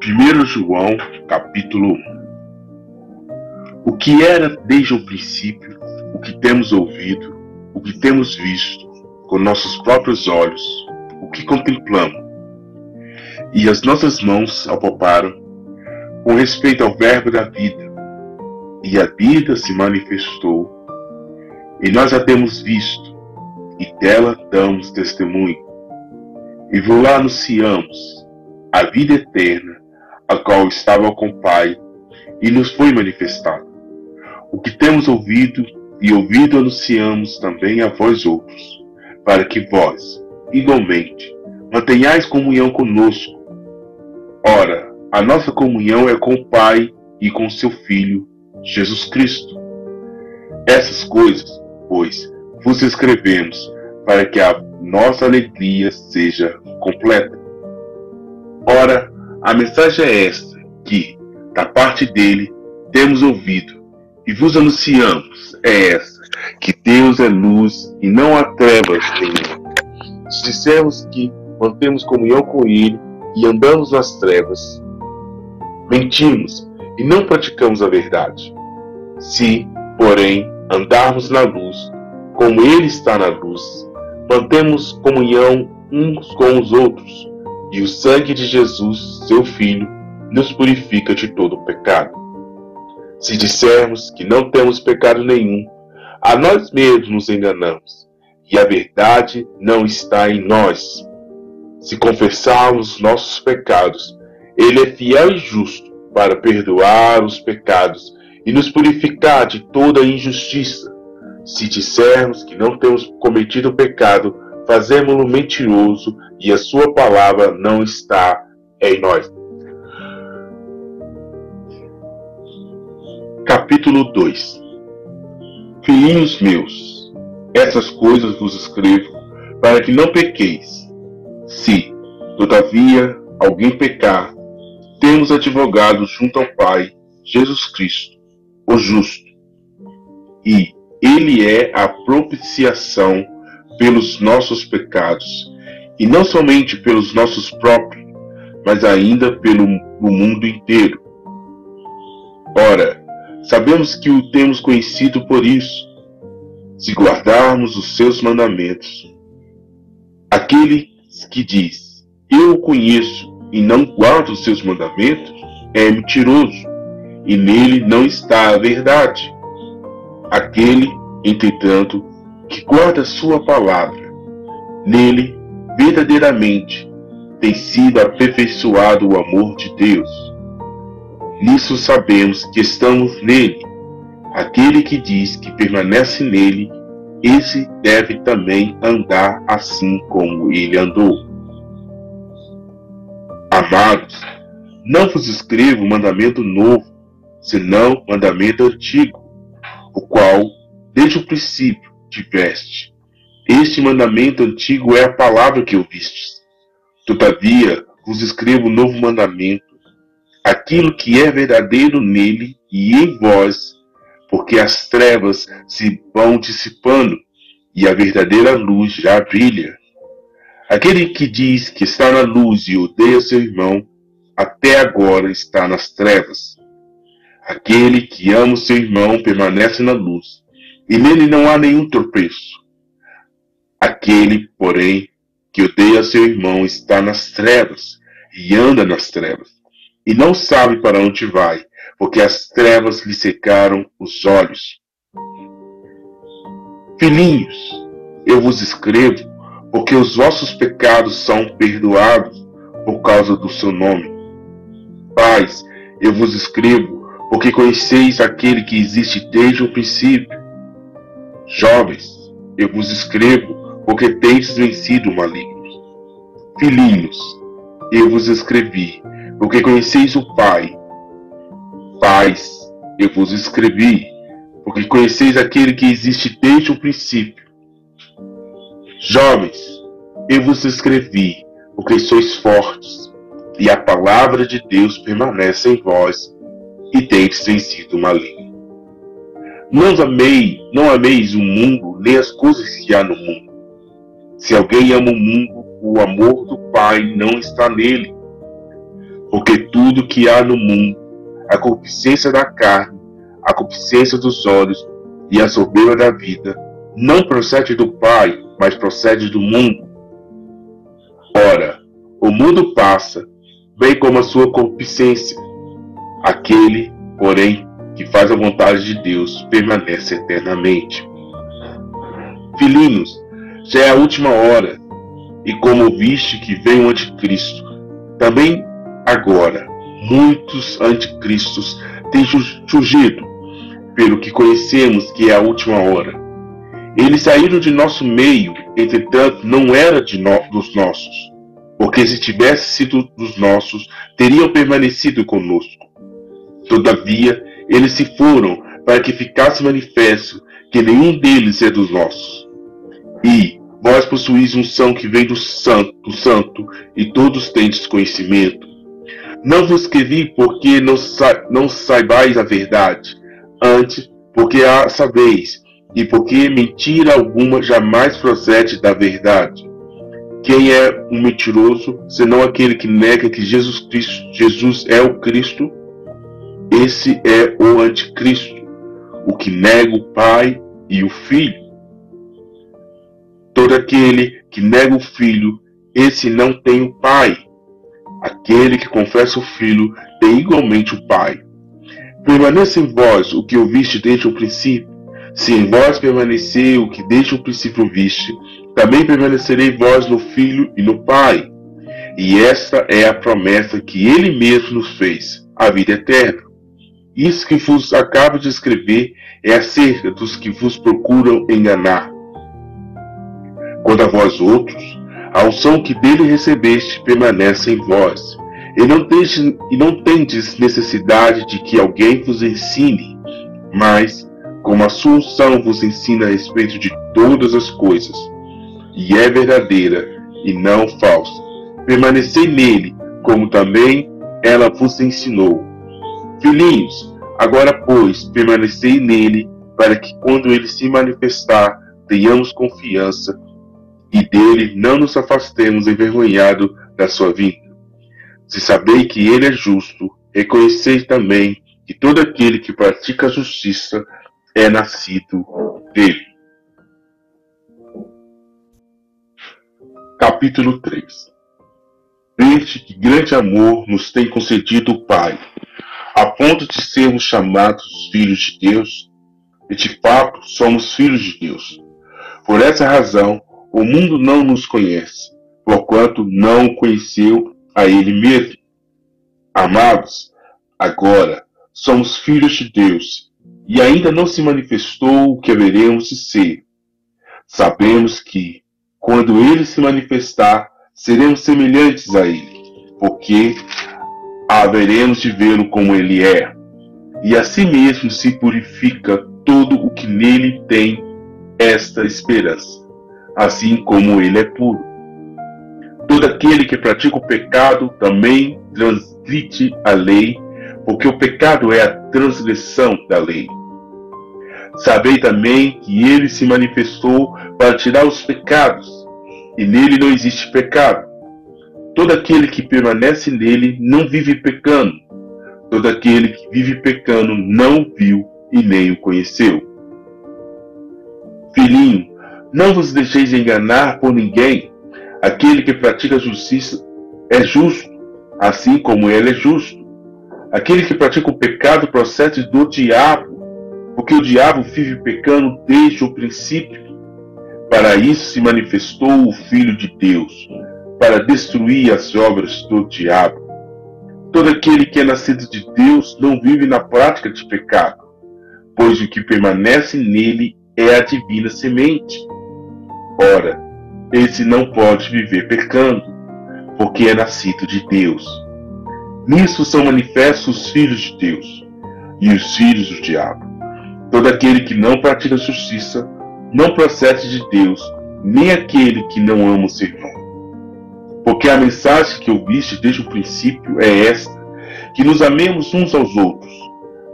1 João, capítulo 1 O que era desde o princípio, o que temos ouvido, o que temos visto com nossos próprios olhos, o que contemplamos, e as nossas mãos apalparam com respeito ao Verbo da vida, e a vida se manifestou, e nós a temos visto, e dela damos testemunho, e vou lá anunciamos a vida eterna, a qual estava com o Pai, e nos foi manifestada. O que temos ouvido e ouvido anunciamos também a vós outros, para que vós, igualmente, mantenhais comunhão conosco. Ora, a nossa comunhão é com o Pai e com seu Filho, Jesus Cristo. Essas coisas, pois, vos escrevemos para que a nossa alegria seja completa. Ora, a mensagem é esta, que, da parte dele, temos ouvido e vos anunciamos, é essa, que Deus é luz e não há trevas nenhuma. Se dissermos que mantemos comunhão com Ele e andamos nas trevas, mentimos e não praticamos a verdade. Se, porém, andarmos na luz, como Ele está na luz, mantemos comunhão uns com os outros, e o sangue de Jesus, seu Filho, nos purifica de todo pecado. Se dissermos que não temos pecado nenhum, a nós mesmos nos enganamos, e a verdade não está em nós. Se confessarmos nossos pecados, Ele é fiel e justo para perdoar os pecados e nos purificar de toda injustiça. Se dissermos que não temos cometido pecado, fazemos-lo mentiroso e a sua palavra não está em nós. Capítulo 2 Filhinhos meus, essas coisas vos escrevo para que não pequeis. Se, todavia, alguém pecar, temos advogado junto ao Pai, Jesus Cristo, o justo. E ele é a propiciação pelos nossos pecados, e não somente pelos nossos próprios, mas ainda pelo mundo inteiro. Ora, sabemos que o temos conhecido por isso, se guardarmos os seus mandamentos. Aquele que diz, eu o conheço e não guarda os seus mandamentos, é mentiroso, e nele não está a verdade. Aquele, entretanto, que guarda sua palavra, nele, verdadeiramente, tem sido aperfeiçoado o amor de Deus. Nisso sabemos que estamos nele. Aquele que diz que permanece nele, esse deve também andar assim como ele andou. Amados, não vos escrevo mandamento novo, senão mandamento antigo, o qual, desde o princípio, tiveste. Este mandamento antigo é a palavra que ouvistes. Todavia, vos escrevo um novo mandamento, aquilo que é verdadeiro nele e em vós, porque as trevas se vão dissipando e a verdadeira luz já brilha. Aquele que diz que está na luz e odeia seu irmão, até agora está nas trevas. Aquele que ama o seu irmão permanece na luz, e nele não há nenhum tropeço. Aquele, porém, que odeia seu irmão está nas trevas e anda nas trevas e não sabe para onde vai, porque as trevas lhe secaram os olhos. Filhinhos, eu vos escrevo, porque os vossos pecados são perdoados por causa do seu nome. Pais, eu vos escrevo, porque conheceis aquele que existe desde o princípio. Jovens, eu vos escrevo, porque tendes vencido o maligno. Filhinhos, eu vos escrevi, porque conheceis o Pai. Pais, eu vos escrevi, porque conheceis aquele que existe desde o princípio. Jovens, eu vos escrevi, porque sois fortes, e a palavra de Deus permanece em vós, e tendes vencido o maligno. Não amei, não ameis o mundo, nem as coisas que há no mundo. Se alguém ama o mundo, o amor do Pai não está nele. Porque tudo que há no mundo, a concupiscência da carne, a concupiscência dos olhos e a soberba da vida, não procede do Pai, mas procede do mundo. Ora, o mundo passa, bem como a sua concupiscência. Aquele, porém, que faz a vontade de Deus permanece eternamente. Filhinhos, já é a última hora, e como viste que vem o anticristo, também agora muitos anticristos têm surgido, pelo que conhecemos que é a última hora. Eles saíram de nosso meio, entretanto não era de no, dos nossos, porque se tivesse sido dos nossos, teriam permanecido conosco. Todavia, eles se foram para que ficasse manifesto que nenhum deles é dos nossos. E vós possuís um são que vem do santo, do santo, e todos tendes conhecimento. Não vos escrevi porque não, sa não saibais a verdade, antes porque a sabeis, e porque mentira alguma jamais procede da verdade. Quem é um mentiroso, senão aquele que nega que Jesus Cristo, Jesus é o Cristo? Esse é o anticristo, o que nega o Pai e o Filho. Todo aquele que nega o Filho, esse não tem o Pai. Aquele que confessa o Filho tem igualmente o Pai. Permaneça em vós o que ouviste desde o princípio. Se em vós permanecer o que desde o princípio viste, também permanecerei vós no Filho e no Pai. E esta é a promessa que ele mesmo nos fez, a vida eterna. Isso que vos acabo de escrever é acerca dos que vos procuram enganar. Quando a vós outros, a unção que dele recebeste permanece em vós, e não, tendes, e não tendes necessidade de que alguém vos ensine, mas, como a sua unção vos ensina a respeito de todas as coisas, e é verdadeira e não falsa, permanecei nele, como também ela vos ensinou. Filhinhos, agora, pois, permanecei nele, para que quando ele se manifestar, tenhamos confiança e dele não nos afastemos envergonhado da sua vinda. Se sabei que ele é justo, reconhecei também que todo aquele que pratica a justiça é nascido dele. Capítulo 3 Veste que grande amor nos tem concedido o Pai, a ponto de sermos chamados filhos de Deus, e de fato somos filhos de Deus. Por essa razão, o mundo não nos conhece, porquanto não conheceu a Ele mesmo. Amados, agora somos filhos de Deus, e ainda não se manifestou o que haveremos de ser. Sabemos que, quando Ele se manifestar, seremos semelhantes a Ele, porque haveremos de vê-lo como Ele é. E assim mesmo se purifica todo o que nele tem esta esperança assim como ele é puro. Todo aquele que pratica o pecado também transgride a lei, porque o pecado é a transgressão da lei. Sabei também que ele se manifestou para tirar os pecados, e nele não existe pecado. Todo aquele que permanece nele não vive pecando. Todo aquele que vive pecando não viu e nem o conheceu. Filhinho, não vos deixeis enganar por ninguém. Aquele que pratica a justiça é justo, assim como ele é justo. Aquele que pratica o pecado procede do diabo, porque o diabo vive pecando desde o princípio. Para isso se manifestou o Filho de Deus, para destruir as obras do diabo. Todo aquele que é nascido de Deus não vive na prática de pecado, pois o que permanece nele é a divina semente. Ora, esse não pode viver pecando, porque é nascido de Deus. Nisso são manifestos os filhos de Deus e os filhos do diabo. Todo aquele que não pratica justiça não procede de Deus, nem aquele que não ama o seu irmão. Porque a mensagem que ouviste desde o princípio é esta: que nos amemos uns aos outros,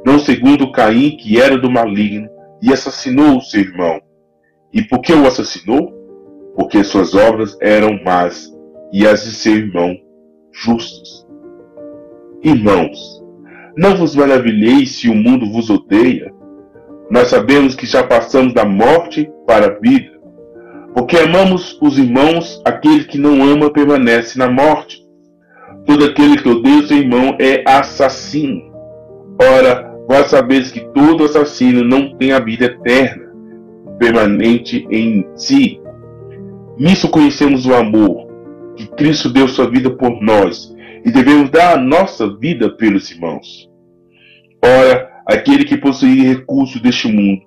não segundo Caim, que era do maligno e assassinou o seu irmão. E por que o assassinou? Porque suas obras eram más e as de seu irmão justas. Irmãos, não vos maravilheis se o mundo vos odeia. Nós sabemos que já passamos da morte para a vida. Porque amamos os irmãos, aquele que não ama permanece na morte. Todo aquele que odeia seu irmão é assassino. Ora, vós sabeis que todo assassino não tem a vida eterna, permanente em si. Nisso conhecemos o amor, que Cristo deu sua vida por nós e devemos dar a nossa vida pelos irmãos. Ora, aquele que possui recursos deste mundo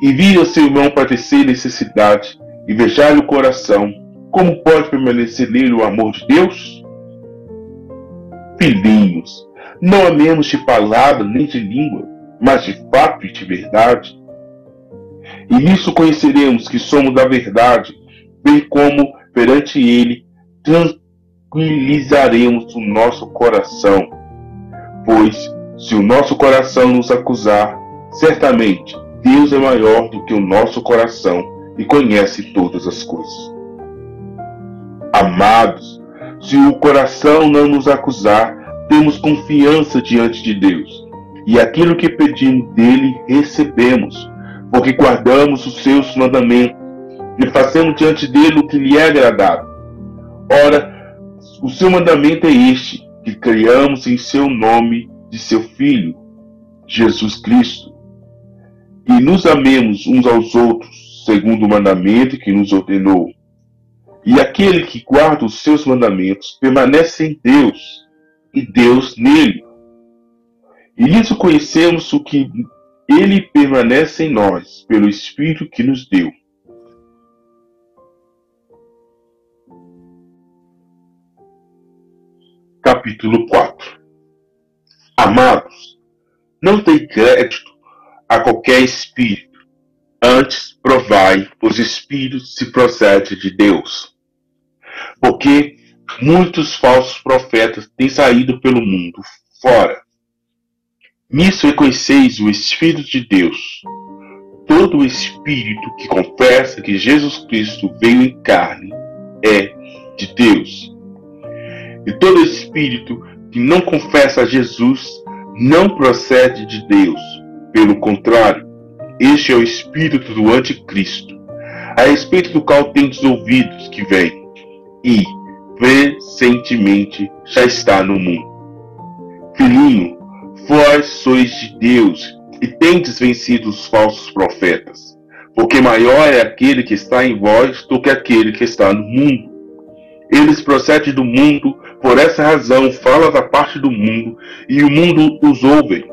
e vira seu irmão padecer necessidade e vejar-lhe o coração, como pode permanecer nele o amor de Deus? Filhinhos, não amemos de palavra nem de língua, mas de fato e de verdade. E nisso conheceremos que somos da verdade, bem como perante ele tranquilizaremos o nosso coração. Pois, se o nosso coração nos acusar, certamente Deus é maior do que o nosso coração e conhece todas as coisas. Amados, se o coração não nos acusar, temos confiança diante de Deus, e aquilo que pedimos dele recebemos, porque guardamos os seus mandamentos e fazemos diante dele o que lhe é agradável. Ora, o seu mandamento é este: que criamos em seu nome de seu Filho, Jesus Cristo, e nos amemos uns aos outros, segundo o mandamento que nos ordenou. E aquele que guarda os seus mandamentos permanece em Deus, e Deus nele. E nisso conhecemos o que ele permanece em nós, pelo Espírito que nos deu. Capítulo 4 Amados, não dei crédito a qualquer espírito, antes provai os espíritos se procede de Deus. Porque muitos falsos profetas têm saído pelo mundo fora. Nisso reconheceis o Espírito de Deus. Todo espírito que confessa que Jesus Cristo veio em carne é de Deus. E todo espírito que não confessa a Jesus não procede de Deus. Pelo contrário, este é o espírito do anticristo, a respeito do qual tendes ouvidos que vem, e presentemente já está no mundo. Filhinho, vós sois de Deus e tendes vencido os falsos profetas, porque maior é aquele que está em vós do que aquele que está no mundo. Eles procedem do mundo por essa razão, fala da parte do mundo e o mundo os ouve.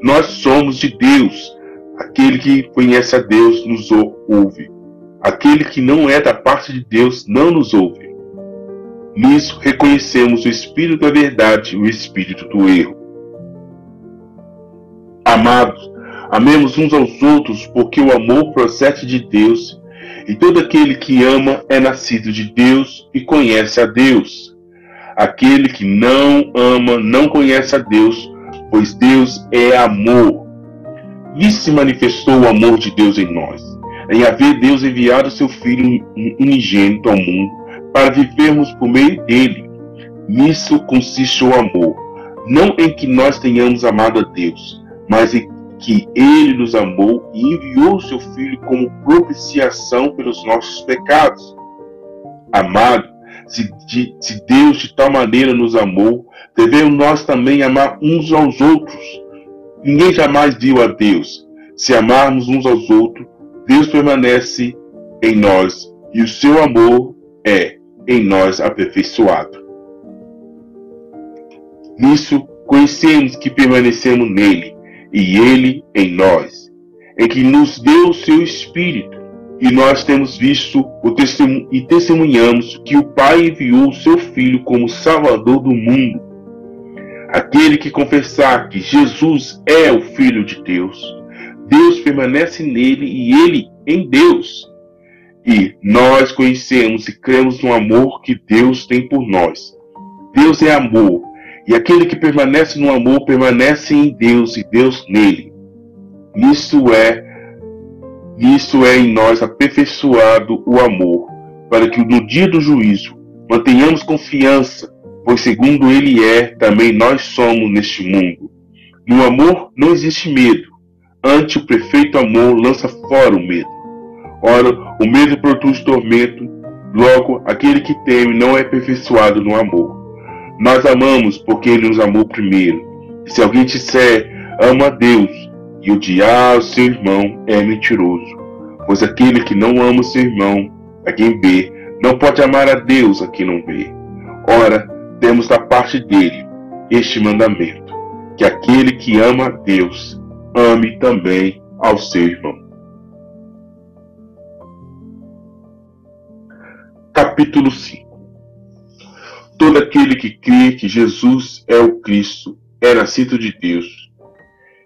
Nós somos de Deus. Aquele que conhece a Deus nos ouve. Aquele que não é da parte de Deus não nos ouve. Nisso reconhecemos o espírito da verdade e o espírito do erro. Amados, amemos uns aos outros, porque o amor procede de Deus, e todo aquele que ama é nascido de Deus e conhece a Deus. Aquele que não ama não conhece a Deus, pois Deus é amor. Nisso se manifestou o amor de Deus em nós, em haver Deus enviado seu Filho unigênito ao mundo para vivermos por meio dele. Nisso consiste o amor, não em que nós tenhamos amado a Deus, mas em que ele nos amou e enviou seu Filho como propiciação pelos nossos pecados. Amado, se, de, se Deus de tal maneira nos amou, devemos nós também amar uns aos outros. Ninguém jamais viu a Deus. Se amarmos uns aos outros, Deus permanece em nós e o seu amor é em nós aperfeiçoado. Nisso conhecemos que permanecemos nele e ele em nós, em que nos deu o seu Espírito e nós temos visto o testemunho, e testemunhamos que o Pai enviou o seu Filho como Salvador do mundo. Aquele que confessar que Jesus é o Filho de Deus, Deus permanece nele e ele em Deus. E nós conhecemos e cremos no amor que Deus tem por nós. Deus é amor, e aquele que permanece no amor permanece em Deus e Deus nele. Isso é Nisso é em nós aperfeiçoado o amor, para que no dia do juízo mantenhamos confiança, pois segundo ele é, também nós somos neste mundo. No amor não existe medo, ante o perfeito amor lança fora o medo. Ora, o medo produz tormento, logo aquele que teme não é aperfeiçoado no amor. Nós amamos porque ele nos amou primeiro. Se alguém disser, ama a Deus, e odiar o seu irmão, é mentiroso. Pois aquele que não ama o seu irmão, a quem vê, não pode amar a Deus a quem não vê. Ora, temos da parte dele este mandamento: que aquele que ama a Deus, ame também ao seu irmão. Capítulo 5 Todo aquele que crê que Jesus é o Cristo é nascido de Deus,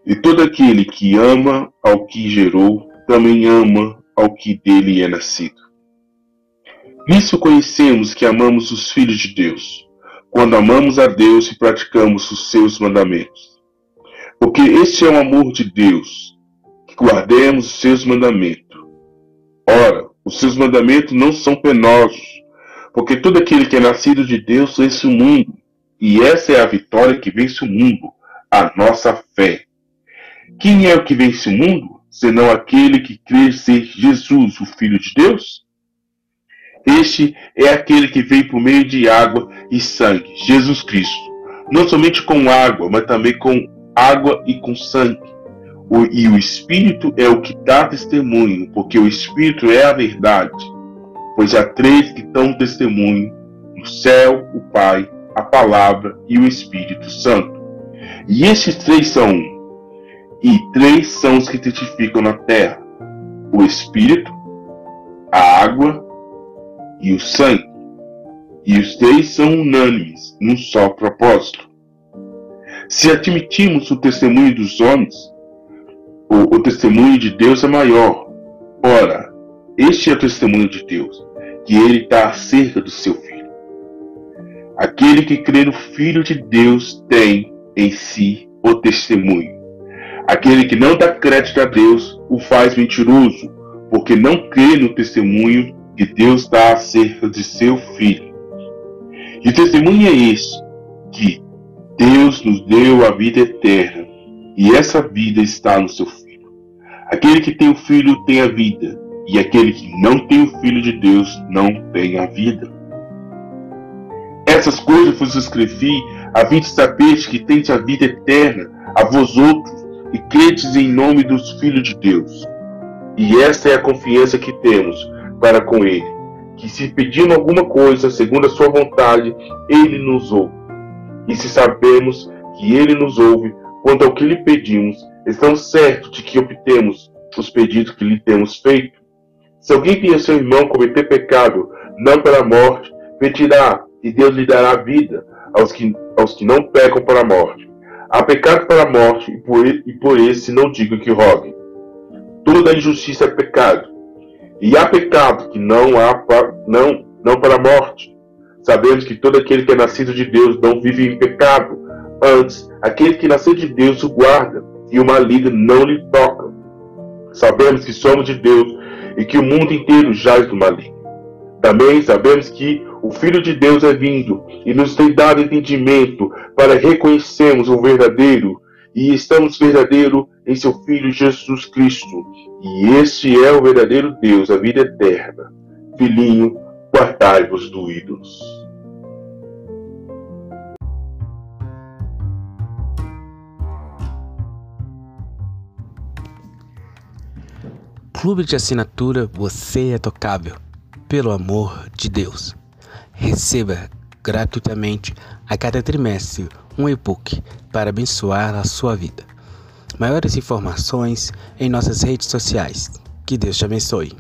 e todo aquele que ama ao que gerou também ama ao que dele é nascido. Nisso conhecemos que amamos os filhos de Deus, quando amamos a Deus e praticamos os seus mandamentos. Porque este é o amor de Deus, que guardemos os seus mandamentos. Ora, os seus mandamentos não são penosos, porque todo aquele que é nascido de Deus vence o mundo, e essa é a vitória que vence o mundo, a nossa fé. Quem é o que vence o mundo, senão aquele que crê ser Jesus, o Filho de Deus? Este é aquele que veio por meio de água e sangue, Jesus Cristo. Não somente com água, mas também com água e com sangue. O, e o Espírito é o que dá testemunho, porque o Espírito é a verdade. Pois há três que dão testemunho: o céu, o Pai, a Palavra e o Espírito Santo. E estes três são um. E três são os que testificam na terra: o Espírito, a água e o sangue, e os três são unânimes num só propósito. Se admitirmos o testemunho dos homens, o, o testemunho de Deus é maior. Ora, este é o testemunho de Deus, que ele está acerca do seu filho. Aquele que crê no Filho de Deus tem em si o testemunho. Aquele que não dá crédito a Deus o faz mentiroso, porque não crê no testemunho que Deus dá acerca de seu Filho. E o testemunho é esse, que Deus nos deu a vida eterna, e essa vida está no seu Filho. Aquele que tem o Filho tem a vida, e aquele que não tem o Filho de Deus não tem a vida. Essas coisas vos escrevi a fim de saber que tendes a vida eterna a vós outros e credes em nome dos Filhos de Deus. E esta é a confiança que temos para com Ele, que se pedimos alguma coisa segundo a Sua vontade, Ele nos ouve. E se sabemos que Ele nos ouve quanto ao que lhe pedimos, estamos certos de que obtemos os pedidos que lhe temos feito. Se alguém tem seu irmão cometer pecado, não pela morte, pedirá, e Deus lhe dará vida aos que, aos que não pecam para a morte. Há pecado para a morte, e por, e por esse não digo que rogue. Toda injustiça é pecado, e há pecado que não há não, não para a morte. Sabemos que todo aquele que é nascido de Deus não vive em pecado. Antes, aquele que nasceu de Deus o guarda, e o maligno não lhe toca. Sabemos que somos de Deus e que o mundo inteiro jaz do maligno. Também sabemos que o Filho de Deus é vindo e nos tem dado entendimento para reconhecermos o verdadeiro e estamos verdadeiro em seu Filho Jesus Cristo. E este é o verdadeiro Deus, a vida eterna. Filhinho, guardai-vos do ídolos. Clube de assinatura Você é Tocável, pelo amor de Deus. Receba gratuitamente a cada trimestre um e-book para abençoar a sua vida. Maiores informações em nossas redes sociais. Que Deus te abençoe.